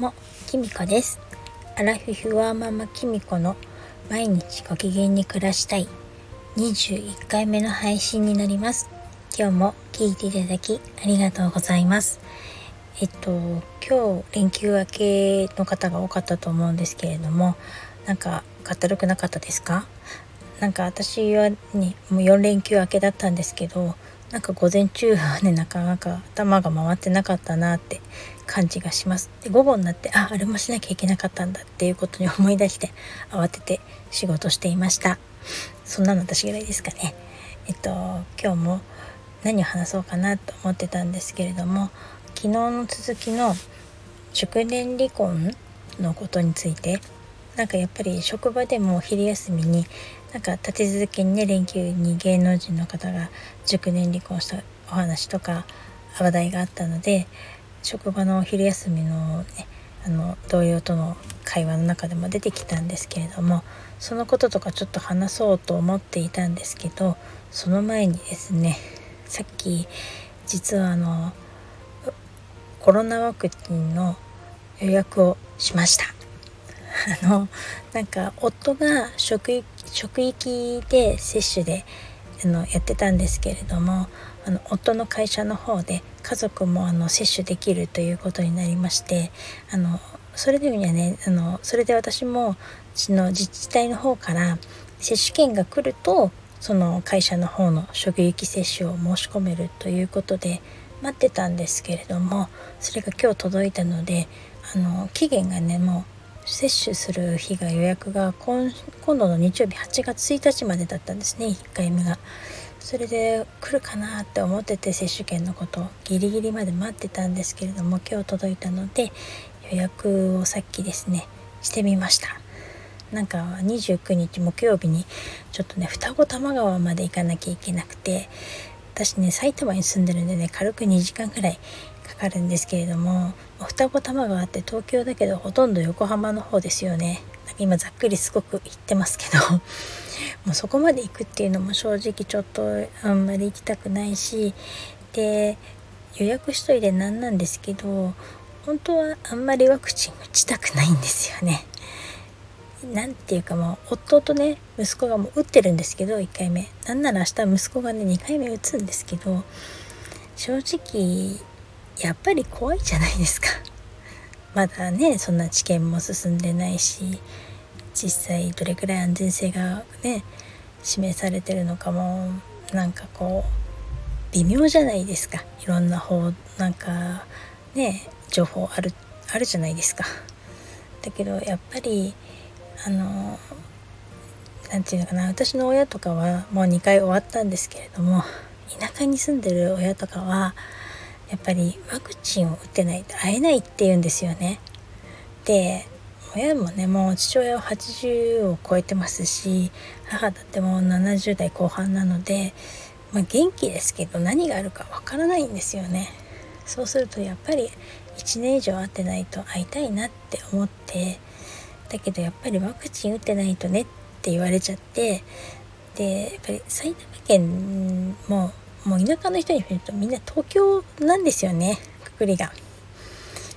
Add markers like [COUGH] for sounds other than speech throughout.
も、きみこです。アラフィフワーママきみこの毎日ご機嫌に暮らしたい21回目の配信になります。今日も聞いていただきありがとうございます。えっと、今日連休明けの方が多かったと思うんですけれども、なんか、かったるくなかったですか？なんか私はね、もう4連休明けだったんですけど、なんか午前中はねなかなか頭が回ってなかったなって感じがします。で午後になってああれもしなきゃいけなかったんだっていうことに思い出して慌てて仕事していました。そんなの私ぐらいですかね。えっと今日も何を話そうかなと思ってたんですけれども昨日の続きの祝年離婚のことについてなんかやっぱり職場でも昼休みになんか立て続けにね連休に芸能人の方が熟年離婚したお話とか話題があったので職場のお昼休みのねあの同僚との会話の中でも出てきたんですけれどもそのこととかちょっと話そうと思っていたんですけどその前にですねさっき実はあのコロナワクチンの予約をしました。[LAUGHS] あのなんか夫が職域で接種であのやってたんですけれどもあの夫の会社の方で家族もあの接種できるということになりましてあのそれでにはねあのそれで私もちの自治体の方から接種券が来るとその会社の方の職域接種を申し込めるということで待ってたんですけれどもそれが今日届いたのであの期限がねもう接種する日が予約が今今度の日曜日8月1日までだったんですね。1回目が。それで来るかなって思ってて接種券のことギリギリまで待ってたんですけれども今日届いたので予約をさっきですねしてみました。なんか29日木曜日にちょっとね双子玉川まで行かなきゃいけなくて私ね埼玉に住んでるんでね軽く2時間くらいかるんですけれども双子玉川って東京だけどほとんど横浜の方ですよね。今ざっくりすごく言ってますけど。[LAUGHS] もうそこまで行くっていうのも正直ちょっとあんまり行きたくないしで予約しといてなんなんですけど本当はあんまりワクチン打ちたくないんですよね。なんていうかもう夫とね息子がもう打ってるんですけど1回目。なんなら明日息子がね2回目打つんですけど正直やっぱり怖いじゃないですか。[LAUGHS] まだねそんな治験も進んでないし実際どれくらい安全性がね示されてるのかもなんかこう微妙じゃないですか。いろんな方なんかね情報あるあるじゃないですか。だけどやっぱりあの何て言うのかな私の親とかはもう2回終わったんですけれども田舎に住んでる親とかはやっぱりワクチンを打ってないと会えないって言うんですよね。で親もねもう父親は80を超えてますし母だってもう70代後半なので、まあ、元気ですけど何があるかわからないんですよね。そうするとやっぱり1年以上会ってないと会いたいなって思ってだけどやっぱりワクチン打ってないとねって言われちゃってでやっぱり埼玉県ももう田舎の人に見るとみんな東京なんですよね。くくりが。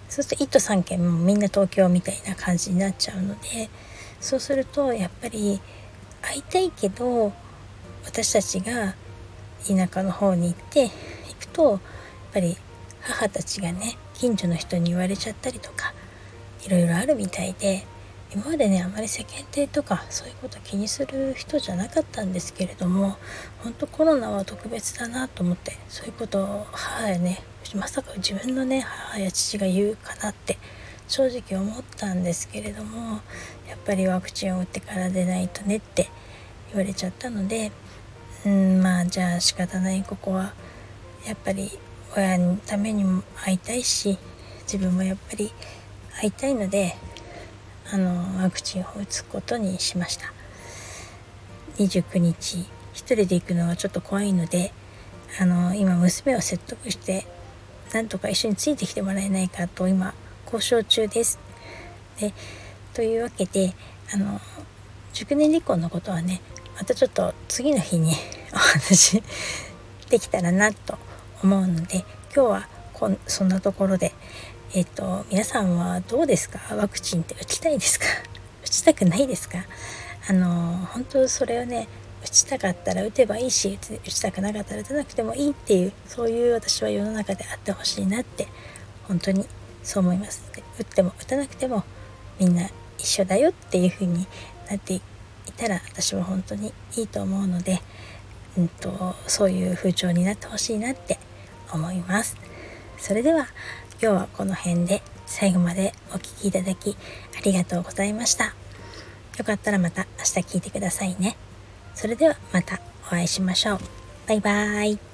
そうすると1都3県もみんな東京みたいな感じになっちゃうので。そうするとやっぱり会いたいけど私たちが田舎の方に行って行くとやっぱり母たちがね近所の人に言われちゃったりとかいろいろあるみたいで。今までねあまり世間体とかそういうこと気にする人じゃなかったんですけれども本当コロナは特別だなと思ってそういうことを母やねまさか自分のね母や父が言うかなって正直思ったんですけれどもやっぱりワクチンを打ってからでないとねって言われちゃったのでうんまあじゃあ仕方ないここはやっぱり親のためにも会いたいし自分もやっぱり会いたいのであのワクチンを打つことにしました。29日1人で行くのはちょっと怖いのであの今娘を説得してなんとか一緒についてきてもらえないかと今交渉中です。でというわけであの熟年離婚のことはねまたちょっと次の日に [LAUGHS] お話できたらなと思うので今日はこんそんなところで、えっと皆さんはどうですか？ワクチンって打ちたいですか？[LAUGHS] 打ちたくないですか？あの本当それをね打ちたかったら打てばいいし打ちたくなかったら打たなくてもいいっていうそういう私は世の中であってほしいなって本当にそう思います。打っても打たなくてもみんな一緒だよっていう風になっていたら私は本当にいいと思うので、うんと、そういう風潮になってほしいなって思います。それでは今日はこの辺で最後までお聴きいただきありがとうございましたよかったらまた明日聞いてくださいね。それではまたお会いしましょう。バイバーイ。